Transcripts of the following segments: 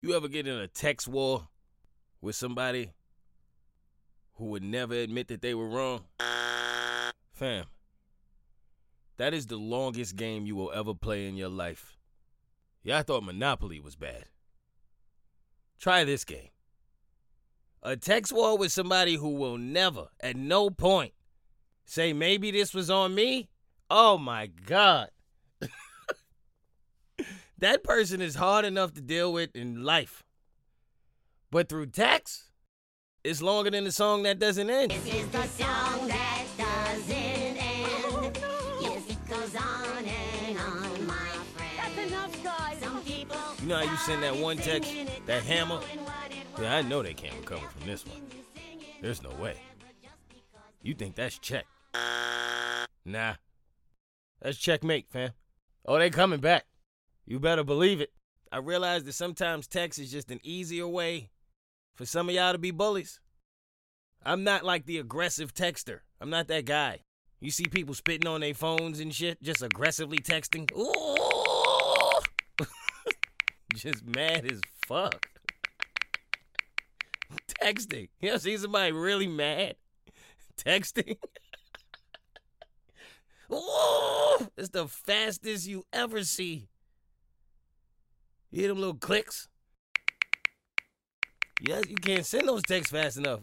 You ever get in a text war with somebody who would never admit that they were wrong? Fam, that is the longest game you will ever play in your life. Yeah, I thought Monopoly was bad. Try this game. A text war with somebody who will never, at no point, say maybe this was on me. Oh my God. That person is hard enough to deal with in life. But through text, it's longer than the song that doesn't end. This is the song that doesn't end. Yes, it goes on and on, my friend. That's enough, guys. Some people. You know how you send that one text, that hammer? Yeah, I know they can't recover from this one. There's no way. You think that's check? Nah. That's checkmate, fam. Oh, they coming back. You better believe it. I realize that sometimes text is just an easier way for some of y'all to be bullies. I'm not like the aggressive texter. I'm not that guy. You see people spitting on their phones and shit, just aggressively texting. Ooh! just mad as fuck. Texting. You ever see somebody really mad? Texting. Ooh! It's the fastest you ever see. You hear them little clicks? Yes, you can't send those texts fast enough.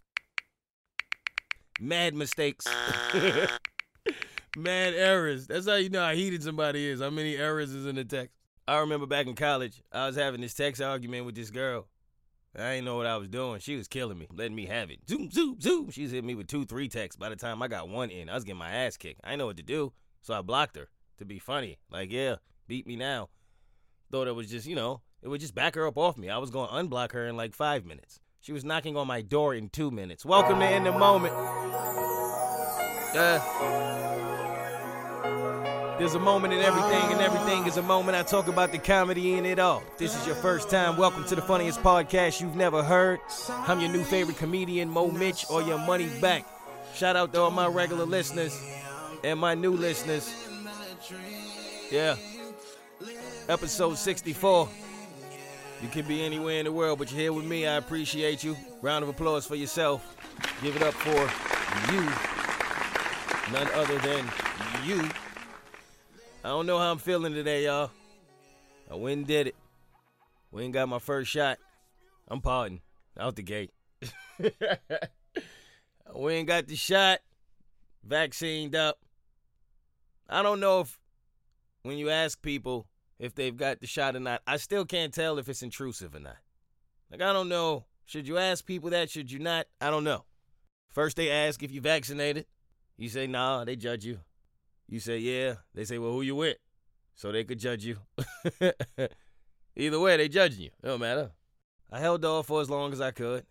Mad mistakes. Mad errors. That's how you know how heated somebody is. How many errors is in the text. I remember back in college, I was having this text argument with this girl. I didn't know what I was doing. She was killing me, letting me have it. Zoom, zoom, zoom. She's hit me with two, three texts. By the time I got one in, I was getting my ass kicked. I didn't know what to do, so I blocked her to be funny. Like, yeah, beat me now. Thought it was just, you know, it would just back her up off me. I was going to unblock her in like five minutes. She was knocking on my door in two minutes. Welcome to In the Moment. Uh, there's a moment in everything, and everything is a moment. I talk about the comedy in it all. If this is your first time, welcome to the funniest podcast you've never heard. I'm your new favorite comedian, Mo Mitch, or your money back. Shout out to all my regular listeners and my new listeners. Yeah. Episode 64. You can be anywhere in the world, but you're here with me. I appreciate you. Round of applause for yourself. Give it up for you. None other than you. I don't know how I'm feeling today, y'all. I went and did it. Went and got my first shot. I'm parting out the gate. Went and got the shot, vaccined up. I don't know if when you ask people if they've got the shot or not, I still can't tell if it's intrusive or not. Like, I don't know. Should you ask people that? Should you not? I don't know. First, they ask if you vaccinated. You say, nah, they judge you. You say, yeah. They say, well, who you with? So they could judge you. Either way, they judging you. It don't matter. I held off for as long as I could.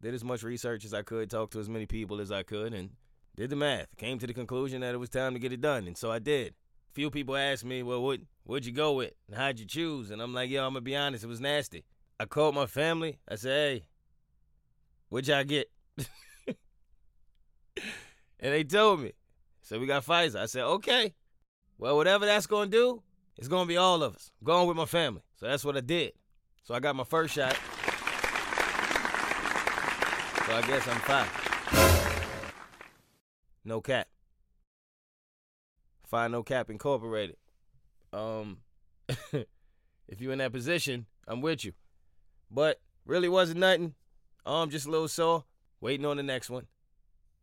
Did as much research as I could, talked to as many people as I could, and did the math. Came to the conclusion that it was time to get it done, and so I did. Few people asked me, well, what, what'd you go with? And how'd you choose? And I'm like, yo, I'm gonna be honest, it was nasty. I called my family. I said, hey, what'd y'all get? and they told me. So we got Pfizer. I said, okay. Well, whatever that's gonna do, it's gonna be all of us. I'm going with my family. So that's what I did. So I got my first shot. So I guess I'm fine. No cap. Fine No Cap Incorporated. Um, if you're in that position, I'm with you. But really wasn't nothing. Um, just a little sore. Waiting on the next one.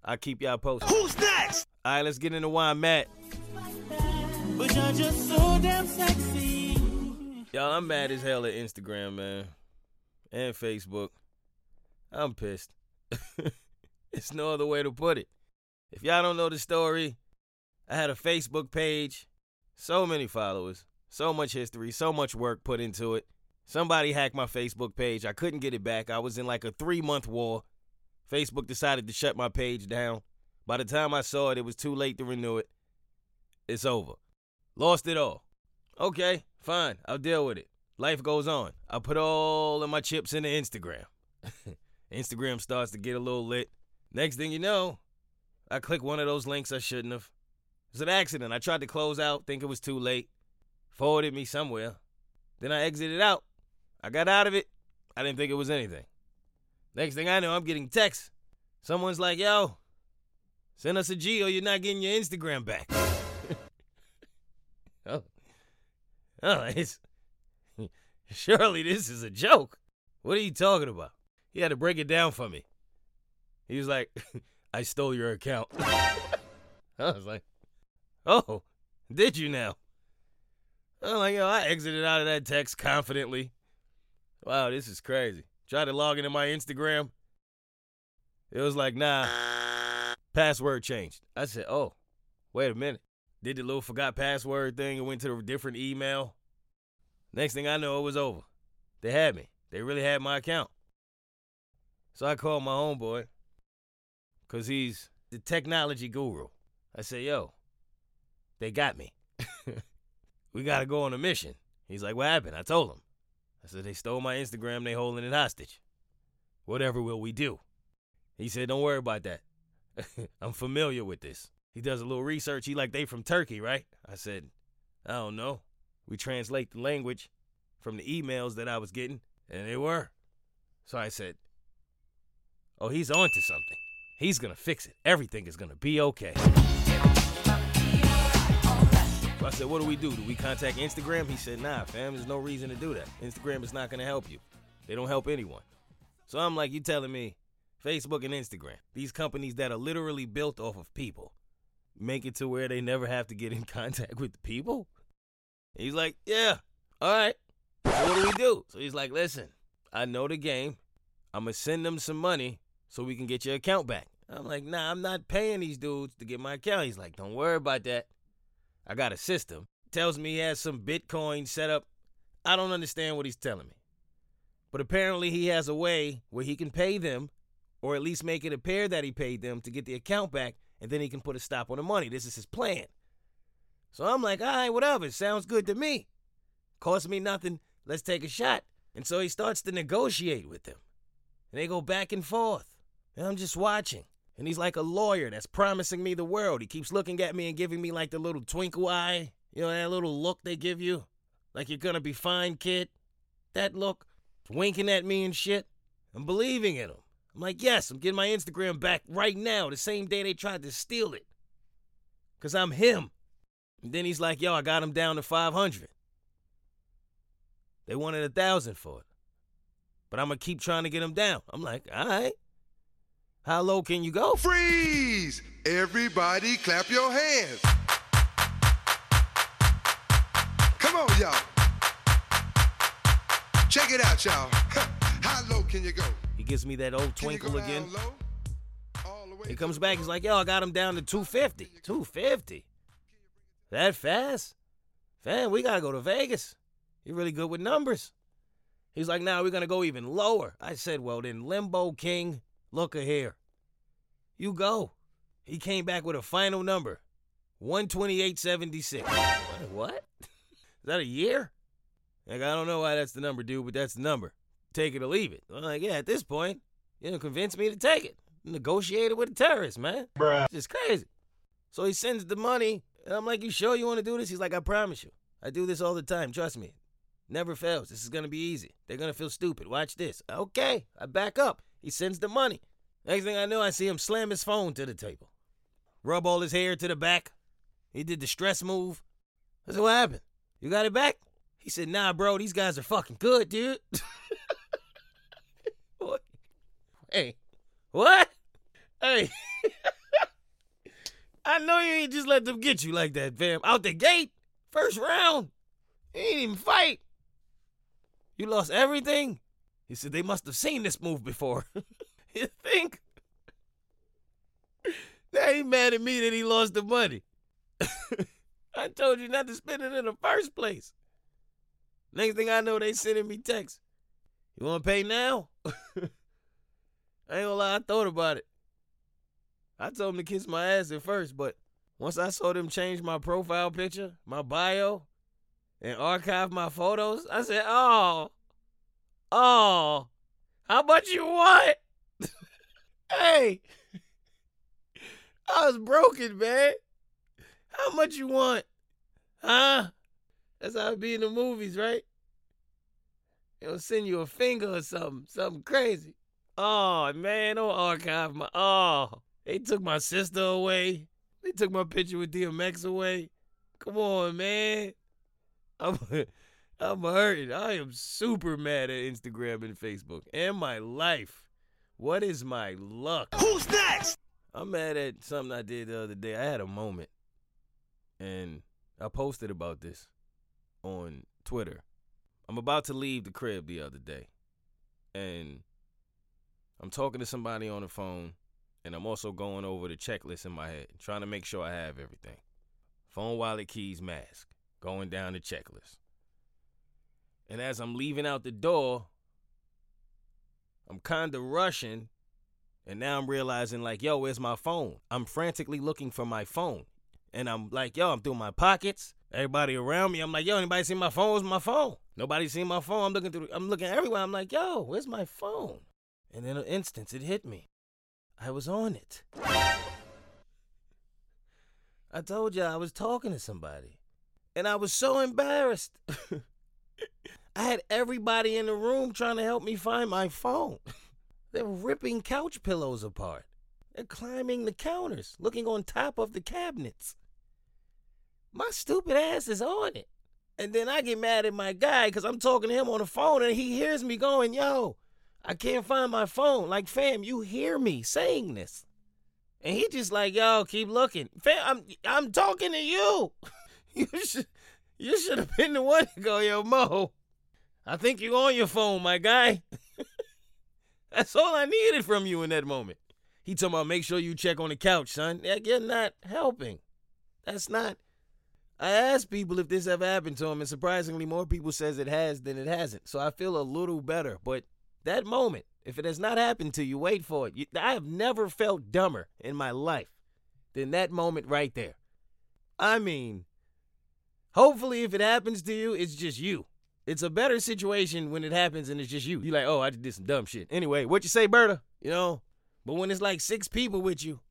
I'll keep y'all posted. Who's next? All right, let's get into why I'm mad. But you're just so damn sexy. Y'all, I'm mad as hell at Instagram, man. And Facebook. I'm pissed. it's no other way to put it. If y'all don't know the story, I had a Facebook page, so many followers, so much history, so much work put into it. Somebody hacked my Facebook page. I couldn't get it back. I was in like a three month war. Facebook decided to shut my page down. By the time I saw it, it was too late to renew it. It's over. Lost it all. Okay, fine. I'll deal with it. Life goes on. I put all of my chips into Instagram. Instagram starts to get a little lit. Next thing you know, I click one of those links I shouldn't have. It was an accident. I tried to close out, think it was too late. Forwarded me somewhere. Then I exited out. I got out of it. I didn't think it was anything. Next thing I know, I'm getting texts. Someone's like, yo, send us a G or you're not getting your Instagram back. oh. Oh, it's. Surely this is a joke. What are you talking about? He had to break it down for me. He was like, I stole your account. I was like, oh, did you now? I'm like, yo, I exited out of that text confidently. Wow, this is crazy. Tried to log into my Instagram. It was like, nah, password changed. I said, oh, wait a minute. Did the little forgot password thing and went to a different email. Next thing I know, it was over. They had me. They really had my account. So I called my homeboy, because he's the technology guru. I said, yo, they got me. we got to go on a mission. He's like, what happened? I told him. I said, they stole my Instagram. They holding it hostage. Whatever will we do? He said, don't worry about that. I'm familiar with this. He does a little research. He like, they from Turkey, right? I said, I don't know. We translate the language from the emails that I was getting, and they were. So I said, oh, he's on to something. He's going to fix it. Everything is going to be okay. So I said, what do we do? Do we contact Instagram? He said, nah, fam, there's no reason to do that. Instagram is not going to help you. They don't help anyone. So I'm like, you telling me Facebook and Instagram, these companies that are literally built off of people, make it to where they never have to get in contact with the people? He's like, yeah, all right. So what do we do? So he's like, listen, I know the game. I'm going to send them some money so we can get your account back. I'm like, nah, I'm not paying these dudes to get my account. He's like, don't worry about that. I got a system. Tells me he has some Bitcoin set up. I don't understand what he's telling me. But apparently he has a way where he can pay them, or at least make it appear that he paid them to get the account back, and then he can put a stop on the money. This is his plan. So I'm like, all right, whatever. Sounds good to me. Cost me nothing. Let's take a shot. And so he starts to negotiate with them. And they go back and forth. And I'm just watching. And he's like a lawyer that's promising me the world. He keeps looking at me and giving me like the little twinkle eye. You know, that little look they give you? Like you're gonna be fine, kid. That look. Winking at me and shit. I'm believing in him. I'm like, yes, I'm getting my Instagram back right now, the same day they tried to steal it. Cause I'm him. And then he's like, yo, I got him down to 500. They wanted a thousand for it. But I'm gonna keep trying to get him down. I'm like, all right. How low can you go? Freeze! Everybody clap your hands. Come on, y'all. Check it out, y'all. How low can you go? He gives me that old twinkle again. down low? All the way He comes back. He's like, yo, I got him down to 250. 250? That fast? Fam, we gotta go to Vegas. You're really good with numbers. He's like, now we're gonna go even lower. I said, well then, Limbo King, look a here. You go. He came back with a final number. 128.76. What? what? Is that a year? Like, I don't know why that's the number, dude, but that's the number. Take it or leave it. I'm like, yeah, at this point, you know, convince me to take it. Negotiated with a terrorist, man. Bruh. It's just crazy. So he sends the money, and I'm like, you sure you want to do this? He's like, I promise you. I do this all the time. Trust me. Never fails. This is going to be easy. They're going to feel stupid. Watch this. Okay. I back up. He sends the money. Next thing I know, I see him slam his phone to the table, rub all his hair to the back. He did the stress move. I said, What happened? You got it back? He said, Nah, bro, these guys are fucking good, dude. what? Hey, what? Hey. I know you ain't just let them get you like that, fam. Out the gate, first round. You ain't even fight. You lost everything? He said they must have seen this move before. you think? Now he mad at me that he lost the money. I told you not to spend it in the first place. Next thing I know, they sending me texts. You want to pay now? I ain't gonna lie, I thought about it. I told him to kiss my ass at first, but once I saw them change my profile picture, my bio, and archive my photos, I said, oh, oh, how much you want? hey, I was broken, man. How much you want? Huh? That's how it be in the movies, right? It'll send you a finger or something, something crazy. Oh man, don't archive my. Oh, they took my sister away. They took my picture with DMX away. Come on, man. I'm, I'm hurting. I am super mad at Instagram and Facebook and my life. What is my luck? Who's next? I'm mad at something I did the other day. I had a moment, and I posted about this on Twitter. I'm about to leave the crib the other day, and I'm talking to somebody on the phone, and I'm also going over the checklist in my head, trying to make sure I have everything. Phone, wallet, keys, mask. Going down the checklist. And as I'm leaving out the door, I'm kind of rushing and now I'm realizing, like, yo, where's my phone? I'm frantically looking for my phone. And I'm like, yo, I'm through my pockets. Everybody around me, I'm like, yo, anybody see my phone? Where's my phone? Nobody seen my phone. I'm looking through, I'm looking everywhere. I'm like, yo, where's my phone? And in an instant, it hit me. I was on it. I told you I was talking to somebody. And I was so embarrassed. I had everybody in the room trying to help me find my phone. They're ripping couch pillows apart. They're climbing the counters, looking on top of the cabinets. My stupid ass is on it. And then I get mad at my guy because I'm talking to him on the phone and he hears me going, Yo, I can't find my phone. Like, fam, you hear me saying this. And he just like, yo, keep looking. Fam, I'm I'm talking to you. you should you should have been the one to go, yo, Mo. I think you're on your phone, my guy. That's all I needed from you in that moment. He talking about make sure you check on the couch, son. You're not helping. That's not. I asked people if this ever happened to them, and surprisingly, more people says it has than it hasn't. So I feel a little better. But that moment, if it has not happened to you, wait for it. You, I have never felt dumber in my life than that moment right there. I mean, hopefully, if it happens to you, it's just you. It's a better situation when it happens and it's just you. You like, oh, I just did some dumb shit. Anyway, what you say, Berta? You know, but when it's like six people with you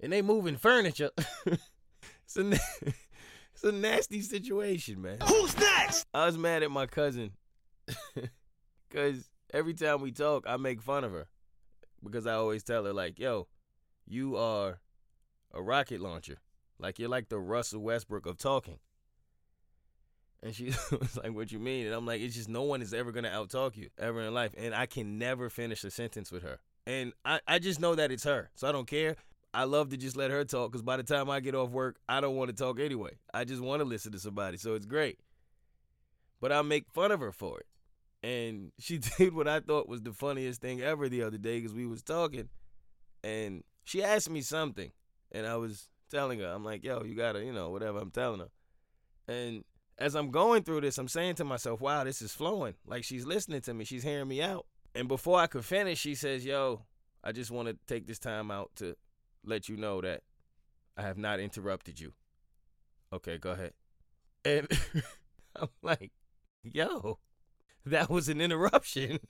and they moving furniture, it's a it's a nasty situation, man. Who's next? I was mad at my cousin because every time we talk, I make fun of her because I always tell her like, "Yo, you are a rocket launcher. Like you're like the Russell Westbrook of talking." And she was like, "What you mean?" And I'm like, "It's just no one is ever gonna outtalk you ever in life, and I can never finish a sentence with her. And I, I just know that it's her, so I don't care. I love to just let her talk because by the time I get off work, I don't want to talk anyway. I just want to listen to somebody, so it's great. But I make fun of her for it, and she did what I thought was the funniest thing ever the other day because we was talking, and she asked me something, and I was telling her, I'm like, "Yo, you gotta, you know, whatever I'm telling her," and as I'm going through this, I'm saying to myself, wow, this is flowing. Like she's listening to me, she's hearing me out. And before I could finish, she says, yo, I just want to take this time out to let you know that I have not interrupted you. Okay, go ahead. And I'm like, yo, that was an interruption.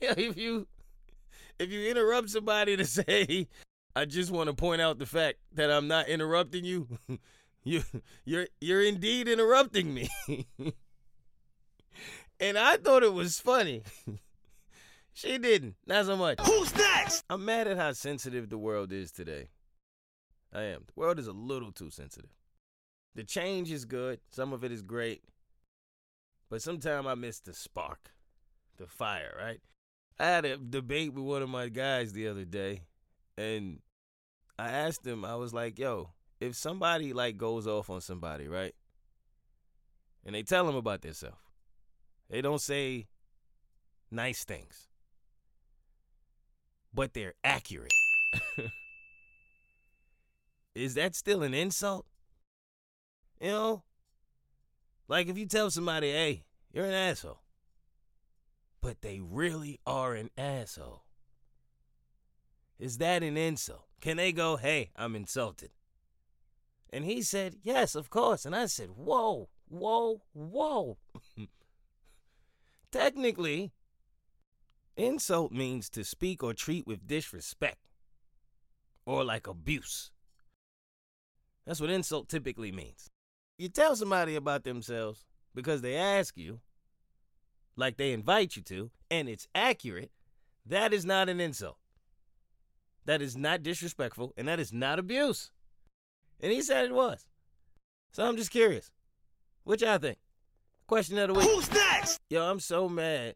yeah, if you if you interrupt somebody to say, I just want to point out the fact that I'm not interrupting you, you you're you're indeed interrupting me. and I thought it was funny. she didn't. Not so much. Who's next? I'm mad at how sensitive the world is today. I am. The world is a little too sensitive. The change is good. Some of it is great. But sometimes I miss the spark, the fire, right? I had a debate with one of my guys the other day, and I asked him, I was like, yo, if somebody like goes off on somebody, right? And they tell them about themselves. They don't say nice things. But they're accurate. Is that still an insult? You know? Like if you tell somebody, hey, you're an asshole. But they really are an asshole. Is that an insult? Can they go, hey, I'm insulted? And he said, yes, of course. And I said, whoa, whoa, whoa. Technically, insult means to speak or treat with disrespect or like abuse. That's what insult typically means. You tell somebody about themselves because they ask you, like they invite you to, and it's accurate, that is not an insult. That is not disrespectful, and that is not abuse. And he said it was. So I'm just curious. What y'all think? Question of the week. Who's next? Yo, I'm so mad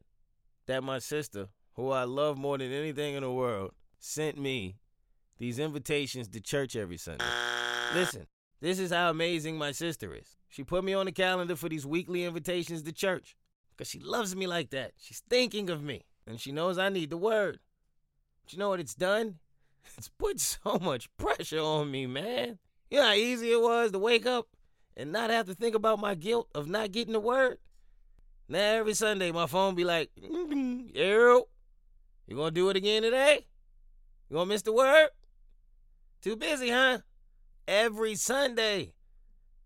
that my sister, who I love more than anything in the world, sent me these invitations to church every Sunday. Listen, this is how amazing my sister is. She put me on the calendar for these weekly invitations to church because she loves me like that. She's thinking of me and she knows I need the word. But you know what it's done? It's put so much pressure on me, man. You know how easy it was to wake up and not have to think about my guilt of not getting the word? Now every Sunday my phone be like, mm-hmm, yo, you gonna do it again today? You gonna miss the word? Too busy, huh? Every Sunday.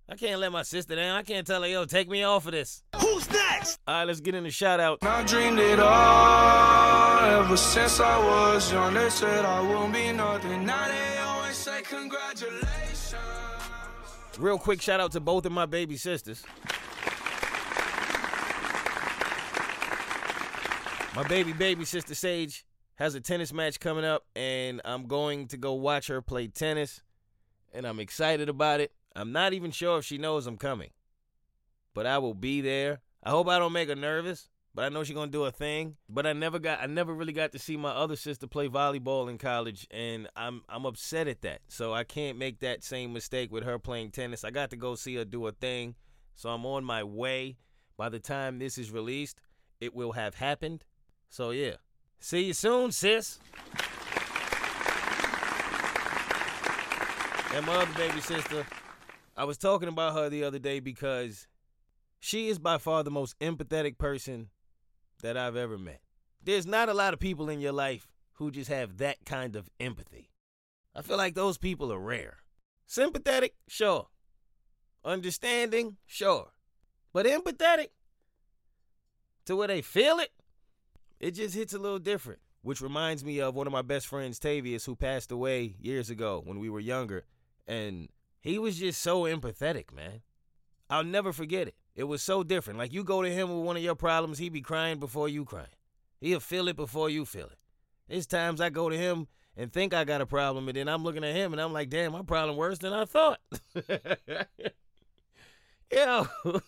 I can't let my sister down. I can't tell her, yo, take me off of this. Who's next? All right, let's get into shout out. I dreamed it all ever since I was young. They said I won't be nothing. Now they always say congratulations. Real quick shout out to both of my baby sisters. My baby baby sister Sage has a tennis match coming up, and I'm going to go watch her play tennis, and I'm excited about it. I'm not even sure if she knows I'm coming, but I will be there. I hope I don't make her nervous, but I know she's gonna do a thing. But I never got, I never really got to see my other sister play volleyball in college, and I'm I'm upset at that. So I can't make that same mistake with her playing tennis. I got to go see her do a thing, so I'm on my way. By the time this is released, it will have happened. So yeah, see you soon, sis. And my other baby sister, I was talking about her the other day because she is by far the most empathetic person that I've ever met. There's not a lot of people in your life who just have that kind of empathy. I feel like those people are rare. Sympathetic, sure. Understanding, sure. But empathetic, to where they feel it, it just hits a little different. Which reminds me of one of my best friends, Tavius, who passed away years ago when we were younger. And he was just so empathetic, man. I'll never forget it. It was so different. Like you go to him with one of your problems, he be crying before you crying. He'll feel it before you feel it. There's times I go to him and think I got a problem, and then I'm looking at him and I'm like, damn, my problem worse than I thought. Yo.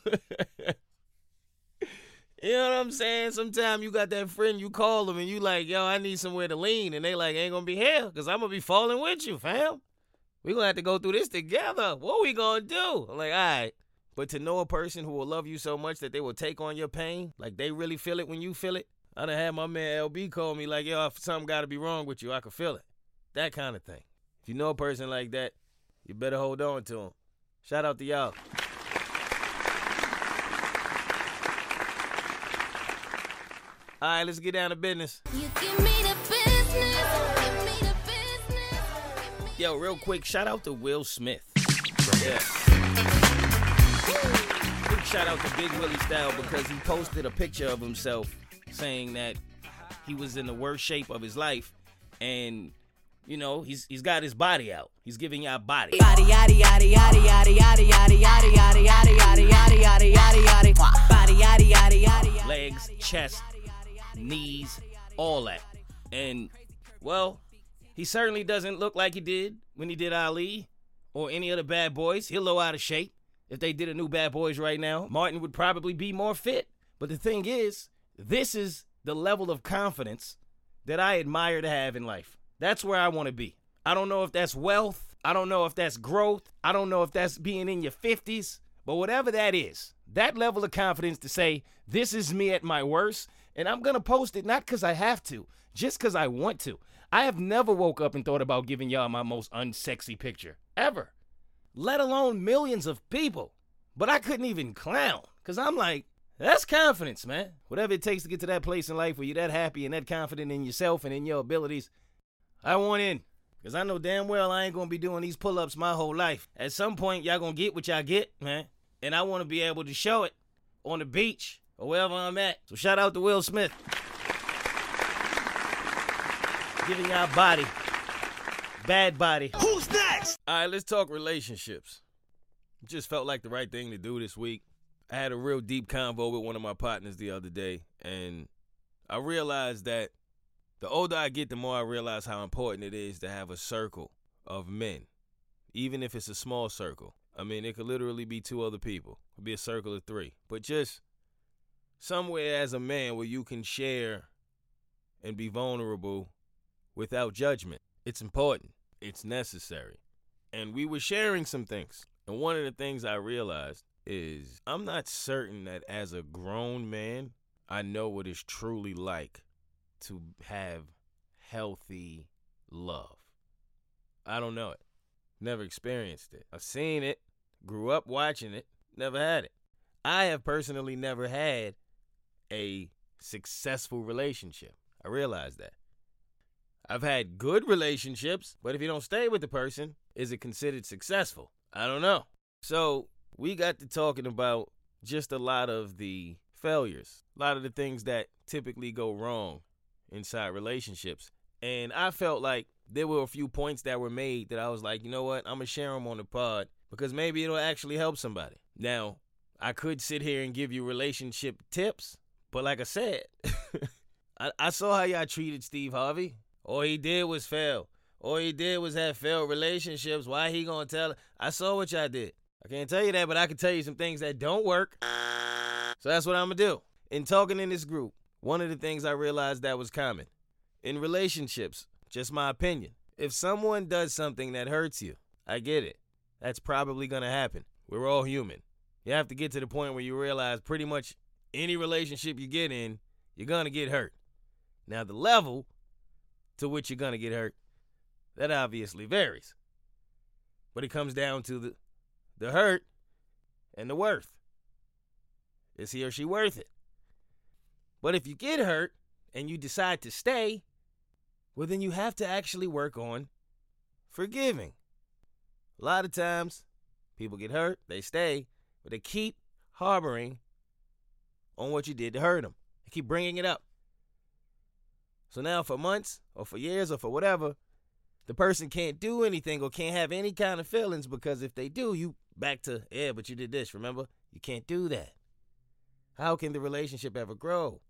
You know what I'm saying? Sometimes you got that friend, you call them and you like, yo, I need somewhere to lean. And they like, ain't gonna be here because I'm gonna be falling with you, fam. we gonna have to go through this together. What we gonna do? I'm like, all right. But to know a person who will love you so much that they will take on your pain, like they really feel it when you feel it. I done had my man LB call me like, yo, if something gotta be wrong with you, I can feel it. That kind of thing. If you know a person like that, you better hold on to them. Shout out to y'all. All right, let's get down to business. You give me the business. Give me the business. Give me Yo, real quick, shout out to Will Smith. Yeah. Shout out to Big Willie Style because he posted a picture of himself saying that he was in the worst shape of his life and you know, he's he's got his body out. He's giving y'all body. Legs, chest, knees, all that. And well, he certainly doesn't look like he did when he did Ali or any of the bad boys. He'll low out of shape. If they did a new bad boys right now, Martin would probably be more fit. But the thing is, this is the level of confidence that I admire to have in life. That's where I want to be. I don't know if that's wealth. I don't know if that's growth. I don't know if that's being in your 50s. But whatever that is, that level of confidence to say, this is me at my worst, and I'm going to post it not because I have to, just because I want to. I have never woke up and thought about giving y'all my most unsexy picture, ever, let alone millions of people. But I couldn't even clown because I'm like, that's confidence, man. Whatever it takes to get to that place in life where you're that happy and that confident in yourself and in your abilities, I want in. Because I know damn well I ain't going to be doing these pull ups my whole life. At some point, y'all going to get what y'all get, man. And I want to be able to show it on the beach or wherever I'm at. So shout out to Will Smith. Giving y'all body. Bad body. Who's All right, let's talk relationships. Just felt like the right thing to do this week. I had a real deep convo with one of my partners the other day, and I realized that the older I get, the more I realize how important it is to have a circle of men, even if it's a small circle. I mean, it could literally be two other people, it could be a circle of three, but just somewhere as a man where you can share and be vulnerable without judgment. It's important, it's necessary. And we were sharing some things. And one of the things I realized is I'm not certain that as a grown man, I know what it's truly like to have healthy love. I don't know it. Never experienced it. I've seen it, grew up watching it, never had it. I have personally never had a successful relationship. I realize that. I've had good relationships, but if you don't stay with the person, is it considered successful? I don't know. So we got to talking about just a lot of the failures, a lot of the things that typically go wrong inside relationships. And I felt like there were a few points that were made that I was like, you know what? I'm going to share them on the pod because maybe it'll actually help somebody. Now, I could sit here and give you relationship tips, but like I said, I, I saw how y'all treated Steve Harvey. All he did was fail. All he did was have failed relationships. Why he gonna tell? I saw what y'all did. I can't tell you that, but I can tell you some things that don't work. So that's what I'm gonna do. In talking in this group, one of the things I realized that was common in relationships, just my opinion. If someone does something that hurts you, I get it. That's probably gonna happen. We're all human. You have to get to the point where you realize pretty much any relationship you get in, you're gonna get hurt. Now, the level to which you're gonna get hurt, that obviously varies. But it comes down to the the hurt and the worth. Is he or she worth it? But if you get hurt and you decide to stay, well, then you have to actually work on forgiving. A lot of times, people get hurt, they stay, but they keep harboring on what you did to hurt them. They keep bringing it up. So now, for months or for years or for whatever, the person can't do anything or can't have any kind of feelings because if they do, you back to, yeah, but you did this, remember? You can't do that. How can the relationship ever grow?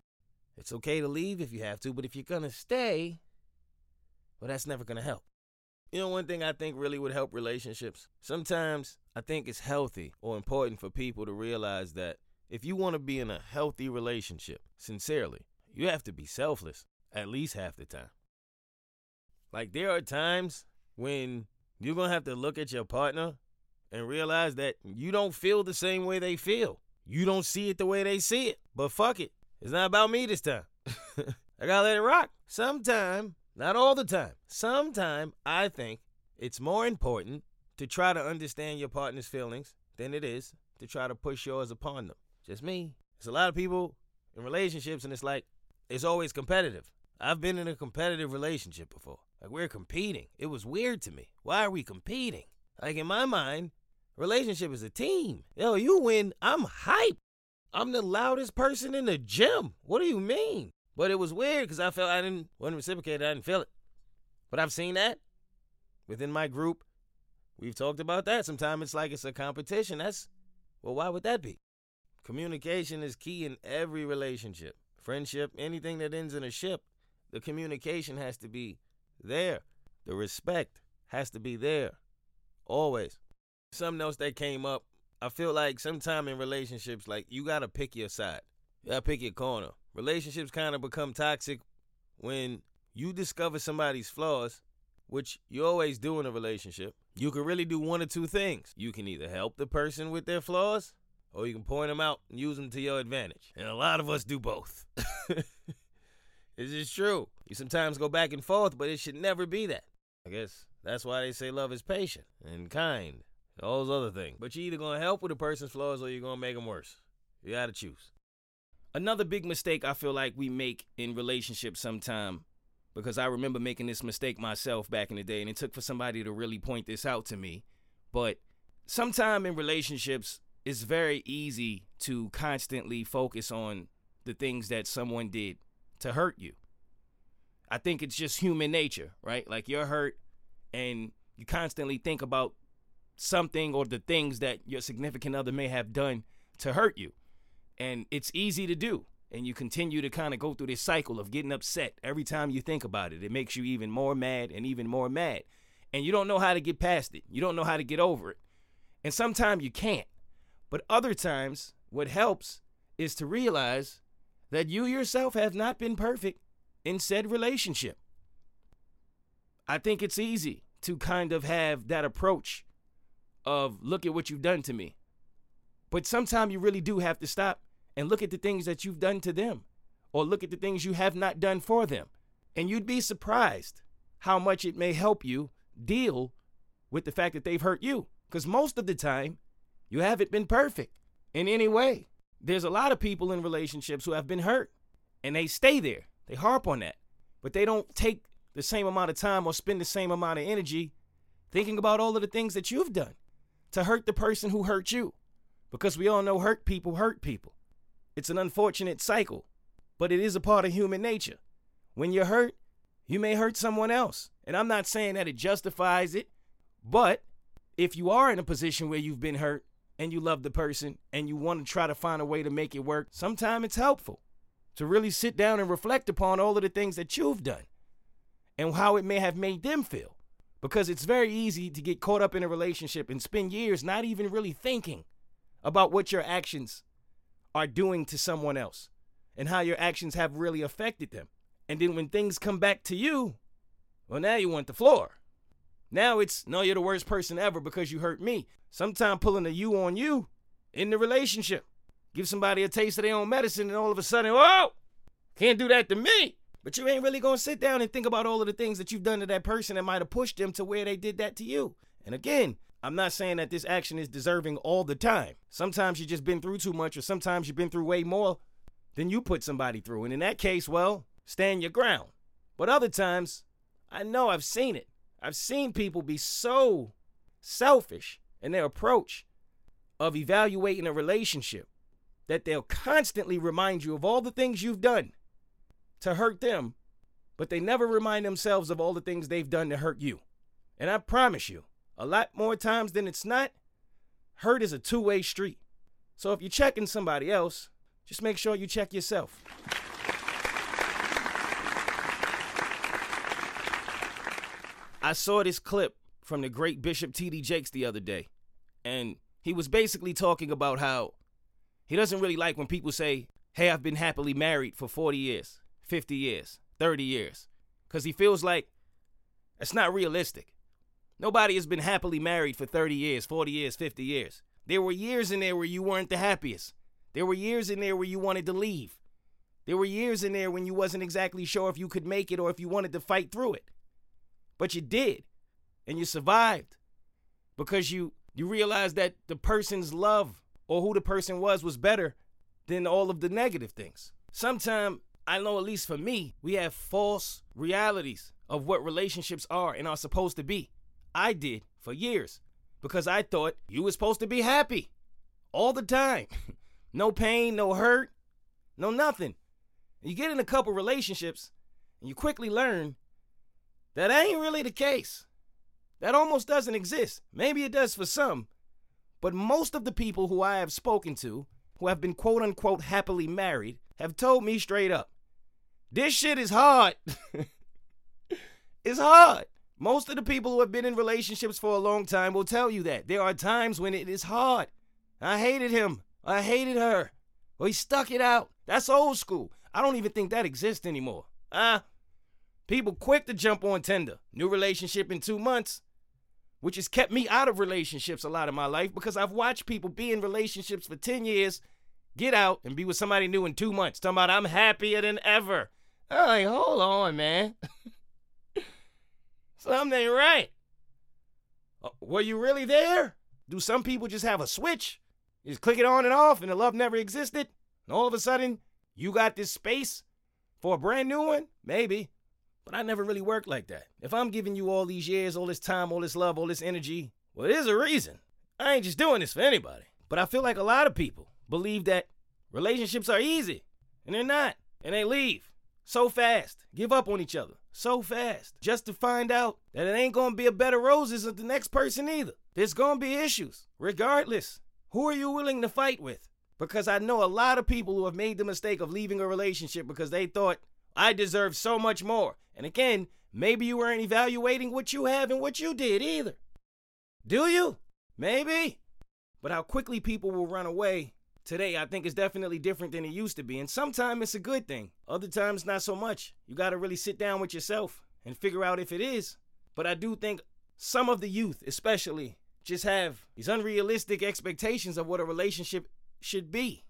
It's okay to leave if you have to, but if you're going to stay, well, that's never going to help. You know, one thing I think really would help relationships? Sometimes I think it's healthy or important for people to realize that if you want to be in a healthy relationship, sincerely, you have to be selfless at least half the time. Like, there are times when you're going to have to look at your partner and realize that you don't feel the same way they feel. You don't see it the way they see it. But fuck it. It's not about me this time. I gotta let it rock. Sometime, not all the time, sometime I think it's more important to try to understand your partner's feelings than it is to try to push yours upon them. Just me. There's a lot of people in relationships, and it's like, it's always competitive. I've been in a competitive relationship before. Like, we're competing. It was weird to me. Why are we competing? Like, in my mind, relationship is a team. Yo, you win, I'm hype. I'm the loudest person in the gym. What do you mean? But it was weird because I felt I didn't wasn't reciprocated. I didn't feel it. But I've seen that within my group. We've talked about that. Sometimes it's like it's a competition. That's well, why would that be? Communication is key in every relationship, friendship, anything that ends in a ship. The communication has to be there. The respect has to be there. Always. Something else that came up I feel like sometime in relationships, like you gotta pick your side. You gotta pick your corner. Relationships kind of become toxic when you discover somebody's flaws, which you always do in a relationship. You can really do one or two things. You can either help the person with their flaws, or you can point them out and use them to your advantage. And a lot of us do both. this is true. You sometimes go back and forth, but it should never be that. I guess that's why they say love is patient and kind all those other things. But you're either gonna help with a person's flaws or you're gonna make them worse. You gotta choose. Another big mistake I feel like we make in relationships sometime, because I remember making this mistake myself back in the day, and it took for somebody to really point this out to me. But sometime in relationships, it's very easy to constantly focus on the things that someone did to hurt you. I think it's just human nature, right? Like you're hurt and you constantly think about something or the things that your significant other may have done to hurt you. And it's easy to do. And you continue to kind of go through this cycle of getting upset every time you think about it. It makes you even more mad and even more mad. And you don't know how to get past it. You don't know how to get over it. And sometimes you can't. But other times, what helps is to realize that you yourself have not been perfect in said relationship. I think it's easy to kind of have that approach of look at what you've done to me. But sometimes you really do have to stop and look at the things that you've done to them or look at the things you have not done for them. And you'd be surprised how much it may help you deal with the fact that they've hurt you. Because most of the time, you haven't been perfect in any way. There's a lot of people in relationships who have been hurt and they stay there. They harp on that. But they don't take the same amount of time or spend the same amount of energy thinking about all of the things that you've done to hurt the person who hurt you. Because we all know hurt people hurt people. It's an unfortunate cycle, but it is a part of human nature. When you're hurt, you may hurt someone else. And I'm not saying that it justifies it, but if you are in a position where you've been hurt and you love the person and you want to try to find a way to make it work, sometimes it's helpful to really sit down and reflect upon all of the things that you've done and how it may have made them feel. Because it's very easy to get caught up in a relationship and spend years not even really thinking about what your actions are doing to someone else and how your actions have really affected them. And then when things come back to you, well, now you want the floor. Now it's, no, you're the worst person ever because you hurt me. Sometimes pulling a you on you in the relationship. Give somebody a taste of their own medicine and all of a sudden, whoa, can't do that to me. But you ain't really gonna sit down and think about all of the things that you've done to that person that might have pushed them to where they did that to you. And again, I'm not saying that this action is deserving all the time. Sometimes you've just been through too much, or sometimes you've been through way more than you put somebody through. And in that case, well, stand your ground. But other times, I know I've seen it. I've seen people be so selfish in their approach of evaluating a relationship that they'll constantly remind you of all the things you've done to hurt them, but they never remind themselves of all the things they've done to hurt you. And I promise you, a lot more times than it's not, hurt is a two way street. So if you're checking somebody else, just make sure you check yourself. I saw this clip from the great Bishop T.D. Jakes the other day, and he was basically talking about how he doesn't really like when people say, Hey, I've been happily married for 40 years, 50 years, 30 years, because he feels like it's not realistic. Nobody has been happily married for 30 years, 40 years, 50 years. There were years in there where you weren't the happiest. There were years in there where you wanted to leave. There were years in there when you wasn't exactly sure if you could make it or if you wanted to fight through it. But you did. And you survived because you you realized that the person's love or who the person was was better than all of the negative things. Sometimes I know at least for me, we have false realities of what relationships are and are supposed to be. I did for years because I thought you were supposed to be happy all the time. no pain, no hurt, no nothing. You get in a couple relationships and you quickly learn that ain't really the case. That almost doesn't exist. Maybe it does for some. But most of the people who I have spoken to, who have been quote unquote happily married, have told me straight up this shit is hard. it's hard. Most of the people who have been in relationships for a long time will tell you that. There are times when it is hard. I hated him. I hated her. Well, he stuck it out. That's old school. I don't even think that exists anymore. Ah, people quick to jump on Tinder. New relationship in two months, which has kept me out of relationships a lot of my life because I've watched people be in relationships for 10 years, get out, and be with somebody new in two months. Talking about I'm happier than ever. I'm like, hold on, man. Something right. Uh, were you really there? Do some people just have a switch? You just click it on and off and the love never existed? And all of a sudden, you got this space for a brand new one? Maybe. But I never really worked like that. If I'm giving you all these years, all this time, all this love, all this energy, well, there's a reason. I ain't just doing this for anybody. But I feel like a lot of people believe that relationships are easy, and they're not. And they leave so fast, give up on each other so fast, just to find out that it ain't gonna be a bed of roses with the next person either. There's gonna be issues, regardless. Who are you willing to fight with? Because I know a lot of people who have made the mistake of leaving a relationship because they thought, I deserve so much more. And again, maybe you weren't evaluating what you have and what you did either. Do you? Maybe. But how quickly people will run away today, I think is definitely different than it used to be. And sometimes it's a good thing, other times not so much. You got to really sit down with yourself and figure out if it is. But I do think some of the youth, especially, just have these unrealistic expectations of what a relationship should be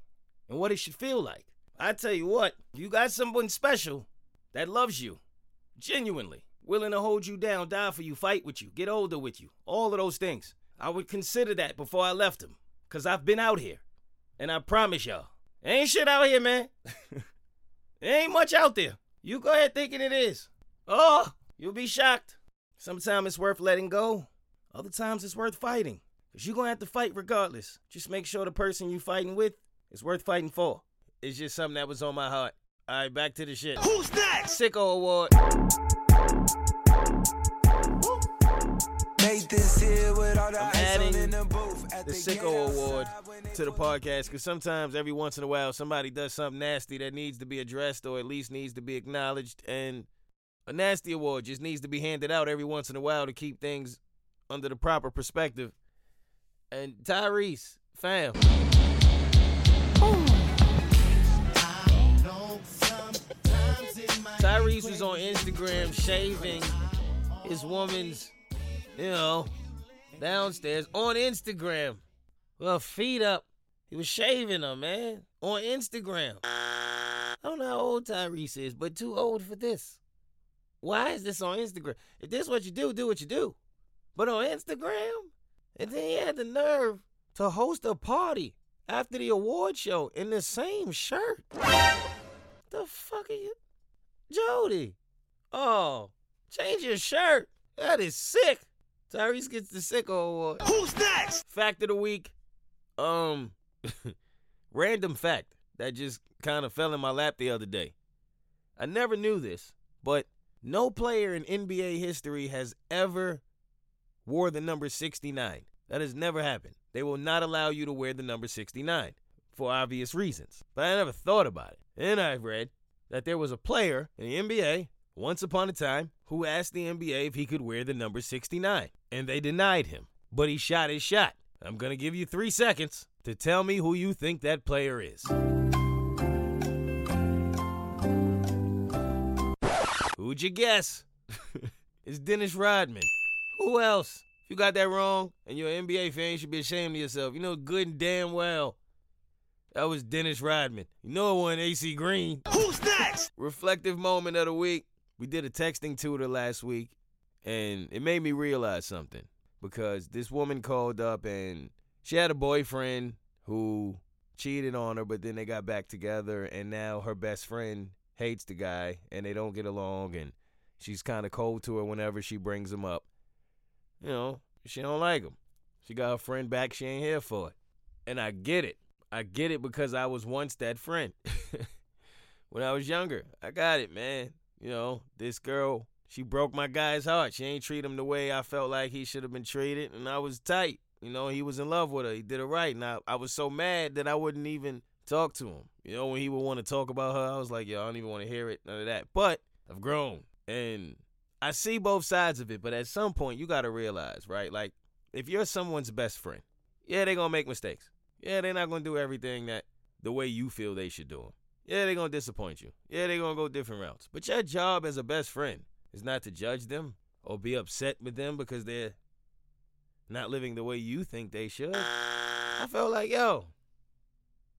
and what it should feel like. I tell you what, you got someone special that loves you, genuinely, willing to hold you down, die for you, fight with you, get older with you, all of those things, I would consider that before I left him. Cause I've been out here. And I promise y'all, ain't shit out here, man. ain't much out there. You go ahead thinking it is. Oh, you'll be shocked. Sometimes it's worth letting go. Other times it's worth fighting. Cause you're gonna have to fight regardless. Just make sure the person you're fighting with is worth fighting for. It's just something that was on my heart. Alright, back to the shit. Who's next? Sicko Award. Made this here with all the I'm adding in the booth. The the Sicko Award outside when they to the podcast because sometimes, every once in a while, somebody does something nasty that needs to be addressed or at least needs to be acknowledged. And a nasty award just needs to be handed out every once in a while to keep things under the proper perspective. And Tyrese, fam. Tyrese was on Instagram shaving his woman's, you know, downstairs on Instagram. Well, feet up. He was shaving her, man, on Instagram. I don't know how old Tyrese is, but too old for this. Why is this on Instagram? If this what you do, do what you do. But on Instagram? And then he had the nerve to host a party after the award show in the same shirt. The fuck are you? Jody. Oh, change your shirt. That is sick. Tyrese gets the sicko award. Who's next? Fact of the week. Um, random fact that just kind of fell in my lap the other day. I never knew this, but no player in NBA history has ever wore the number 69. That has never happened. They will not allow you to wear the number 69 for obvious reasons. But I never thought about it. Then I've read that there was a player in the NBA once upon a time who asked the NBA if he could wear the number 69, and they denied him. But he shot his shot. I'm going to give you three seconds to tell me who you think that player is. Who'd you guess? it's Dennis Rodman. Who else? If you got that wrong and you're an NBA fan, you should be ashamed of yourself. You know good and damn well that was Dennis Rodman. You know it wasn't AC Green. Who's next? Reflective moment of the week. We did a texting tutor last week, and it made me realize something because this woman called up and she had a boyfriend who cheated on her, but then they got back together, and now her best friend hates the guy, and they don't get along, and she's kind of cold to her whenever she brings him up. You know, she don't like him. She got her friend back. She ain't here for it, and I get it. I get it because I was once that friend. when I was younger, I got it, man. You know, this girl, she broke my guy's heart. She ain't treat him the way I felt like he should have been treated, and I was tight. You know, he was in love with her. He did it right. And I, I was so mad that I wouldn't even talk to him. You know, when he would want to talk about her, I was like, yo, I don't even want to hear it, none of that. But I've grown, and I see both sides of it. But at some point, you got to realize, right? Like, if you're someone's best friend, yeah, they're going to make mistakes. Yeah, they're not going to do everything that the way you feel they should do them. Yeah, they're going to disappoint you. Yeah, they're going to go different routes. But your job as a best friend is not to judge them or be upset with them because they're not living the way you think they should. I felt like, yo,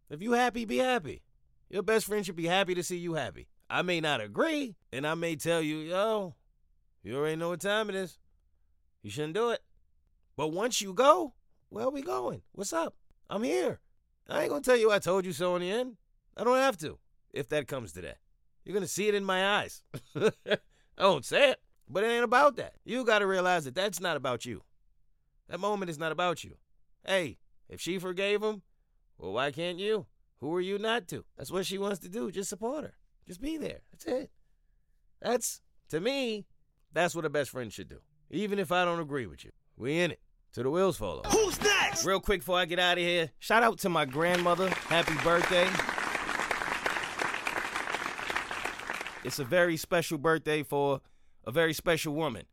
if you happy, be happy. Your best friend should be happy to see you happy. I may not agree, and I may tell you, yo, you already know what time it is. You shouldn't do it. But once you go, where are we going? What's up? I'm here. I ain't gonna tell you I told you so in the end. I don't have to, if that comes to that. You're gonna see it in my eyes. I won't say it, but it ain't about that. You gotta realize that that's not about you. That moment is not about you. Hey, if she forgave him, well, why can't you? Who are you not to? That's what she wants to do. Just support her. Just be there. That's it. That's, to me, that's what a best friend should do. Even if I don't agree with you. We in it. To the wheels fall off. Who's next? Real quick before I get out of here, shout out to my grandmother. Happy birthday. It's a very special birthday for a very special woman.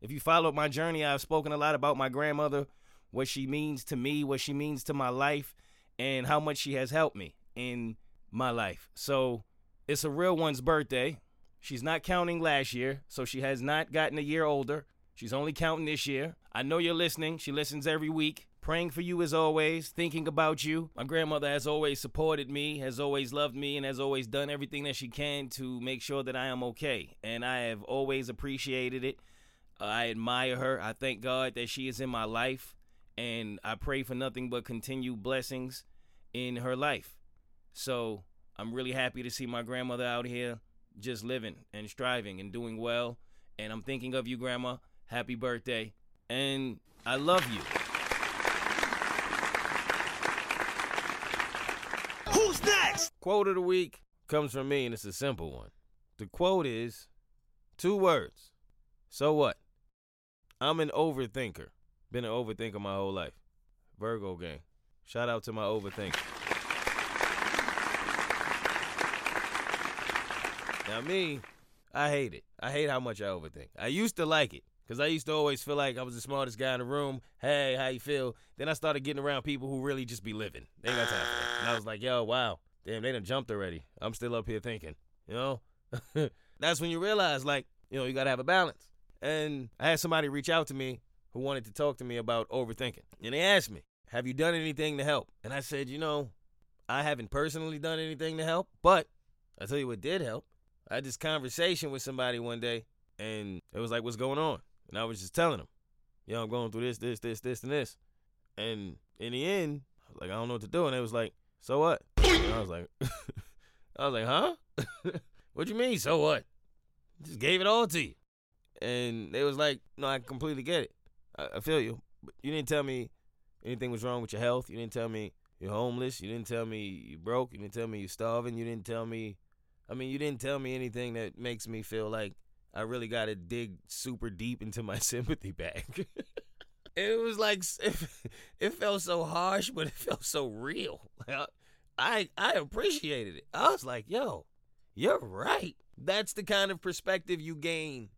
If you followed my journey, I've spoken a lot about my grandmother, what she means to me, what she means to my life, and how much she has helped me in my life. So it's a real one's birthday. She's not counting last year, so she has not gotten a year older. She's only counting this year. I know you're listening. She listens every week. Praying for you as always, thinking about you. My grandmother has always supported me, has always loved me, and has always done everything that she can to make sure that I am okay. And I have always appreciated it. I admire her. I thank God that she is in my life. And I pray for nothing but continued blessings in her life. So I'm really happy to see my grandmother out here just living and striving and doing well. And I'm thinking of you, Grandma. Happy birthday. And I love you. Who's next? Quote of the week comes from me, and it's a simple one. The quote is two words. So what? I'm an overthinker. Been an overthinker my whole life. Virgo gang. Shout out to my overthinker. Now me, I hate it. I hate how much I overthink. I used to like it because I used to always feel like I was the smartest guy in the room. Hey, how you feel? Then I started getting around people who really just be living. They got time for that. And I was like, yo, wow, damn, they done jumped already. I'm still up here thinking, you know. That's when you realize, like, you know, you gotta have a balance. And I had somebody reach out to me who wanted to talk to me about overthinking, and they asked me, "Have you done anything to help?" And I said, you know, I haven't personally done anything to help, but I tell you what did help. I had this conversation with somebody one day, and it was like, "What's going on?" And I was just telling him, "Yo, I'm going through this, this, this, this, and this." And in the end, I was like, "I don't know what to do," and they was like, "So what?" And I was like, "I was like, huh? what you mean? So what?" Just gave it all to you, and they was like, "No, I completely get it. I, I feel you, but you didn't tell me anything was wrong with your health. You didn't tell me you're homeless. You didn't tell me you're broke. You didn't tell me you're starving. You didn't tell me." I mean, you didn't tell me anything that makes me feel like I really got to dig super deep into my sympathy bag. it was like it, felt so harsh, but it felt so real. I I appreciated it. I was like, "Yo, you're right." That's the kind of perspective you gain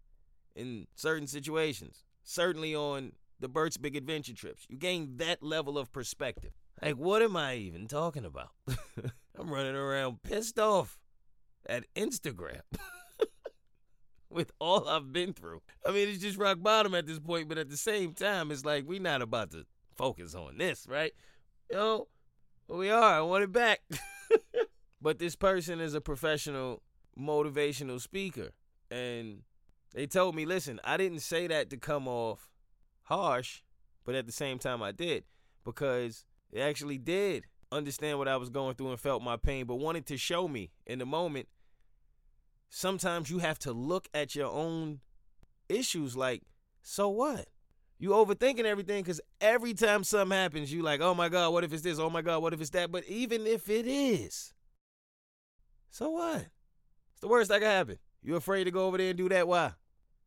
in certain situations. Certainly on the Bert's Big Adventure trips, you gain that level of perspective. Like, what am I even talking about? I'm running around pissed off at Instagram with all I've been through. I mean, it's just rock bottom at this point, but at the same time, it's like we're not about to focus on this, right? Know, we are. I want it back. but this person is a professional motivational speaker. And they told me, listen, I didn't say that to come off harsh, but at the same time, I did because they actually did understand what I was going through and felt my pain, but wanted to show me in the moment. Sometimes you have to look at your own issues like, so what? You overthinking everything because every time something happens, you like, oh my God, what if it's this? Oh my God, what if it's that? But even if it is, so what? It's the worst that can happen. You afraid to go over there and do that? Why?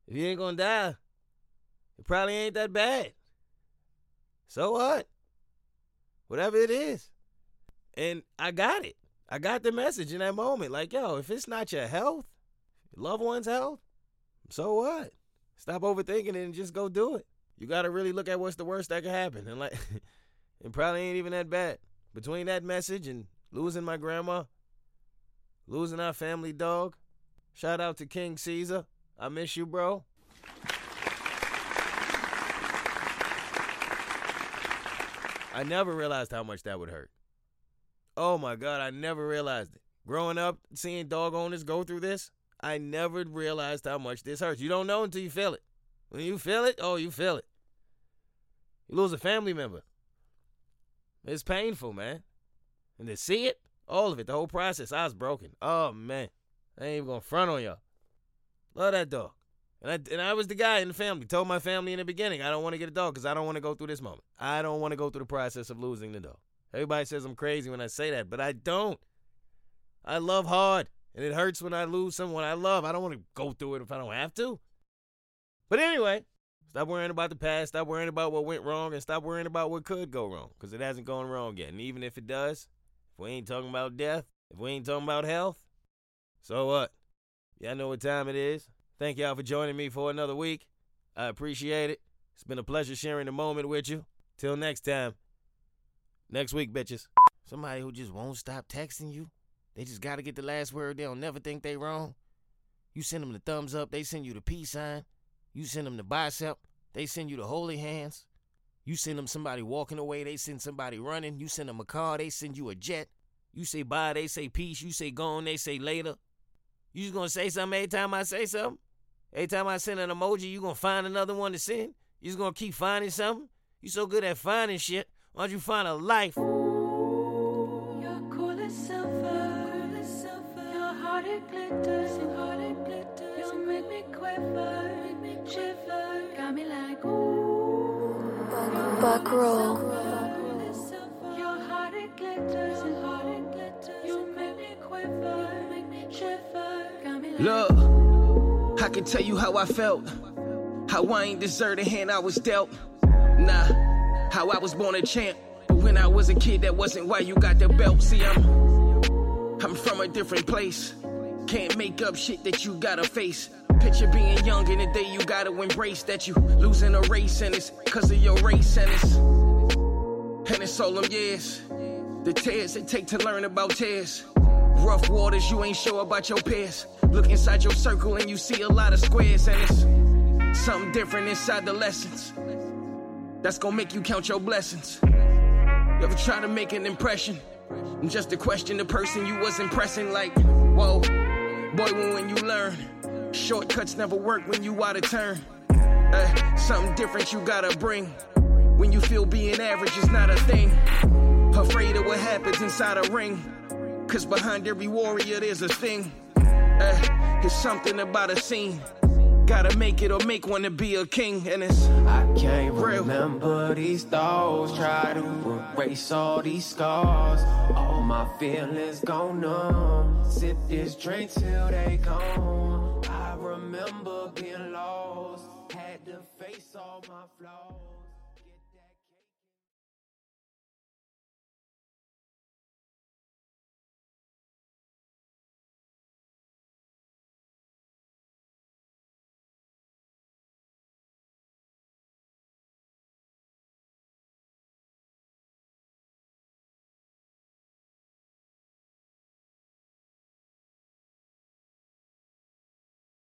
If you ain't gonna die, it probably ain't that bad. So what? Whatever it is. And I got it. I got the message in that moment. Like, yo, if it's not your health, your loved one's health, so what? Stop overthinking it and just go do it. You gotta really look at what's the worst that could happen. And like it probably ain't even that bad. Between that message and losing my grandma, losing our family dog. Shout out to King Caesar. I miss you, bro. I never realized how much that would hurt. Oh my God, I never realized it. Growing up, seeing dog owners go through this, I never realized how much this hurts. You don't know until you feel it. When you feel it, oh, you feel it. You lose a family member. It's painful, man. And to see it, all of it, the whole process, I was broken. Oh man, I ain't even gonna front on y'all. Love that dog. And I, and I was the guy in the family. Told my family in the beginning, I don't want to get a dog because I don't want to go through this moment. I don't want to go through the process of losing the dog. Everybody says I'm crazy when I say that, but I don't. I love hard, and it hurts when I lose someone I love. I don't want to go through it if I don't have to. But anyway, Stop worrying about the past. Stop worrying about what went wrong, and stop worrying about what could go wrong, because it hasn't gone wrong yet. And even if it does, if we ain't talking about death, if we ain't talking about health, so what? Y'all know what time it is. Thank y'all for joining me for another week. I appreciate it. It's been a pleasure sharing the moment with you. Till next time. Next week, bitches. Somebody who just won't stop texting you. They just gotta get the last word. They don't never think they wrong. You send them the thumbs up, they send you the peace sign. You send them the bicep, they send you the holy hands. You send them somebody walking away, they send somebody running. You send them a car, they send you a jet. You say bye, they say peace. You say gone, they say later. You just gonna say something every time I say something? Every time I send an emoji, you gonna find another one to send? You just gonna keep finding something? You so good at finding shit. Why don't you find a life? You're cool as silver. Your heart it glitters. Your heart it glitters. You make me quiver, make me shiver. Got me like ooh. Buck roll. Cool as silver. Your heart it glitters. Your heart it glitters. You make me quiver, make me shiver. Got me like Look, I can tell you how I felt. How I ain't deserve the hand I was dealt. Nah, how I was born a champ. But when I was a kid, that wasn't why you got the belt. See, I'm, I'm from a different place. Can't make up shit that you gotta face. Picture being young in the day you gotta embrace that you losing a race and it's cause of your race and it's and it's all them years. The tears it take to learn about tears. Rough waters, you ain't sure about your peers. Look inside your circle and you see a lot of squares, and it's something different inside the lessons. That's gonna make you count your blessings. You ever try to make an impression? And just to question the person you was impressing, like, whoa, boy, when, you learn, shortcuts never work when you out of turn. Uh, something different you gotta bring. When you feel being average is not a thing. Afraid of what happens inside a ring. Cause behind every warrior there's a thing. Uh, it's something about a scene. Gotta make it or make one to be a king. And it's I can't Real. remember these thoughts. Try to erase all these scars. All my feelings gone numb. Sip this drink till they gone. I remember being lost. Had to face all my flaws.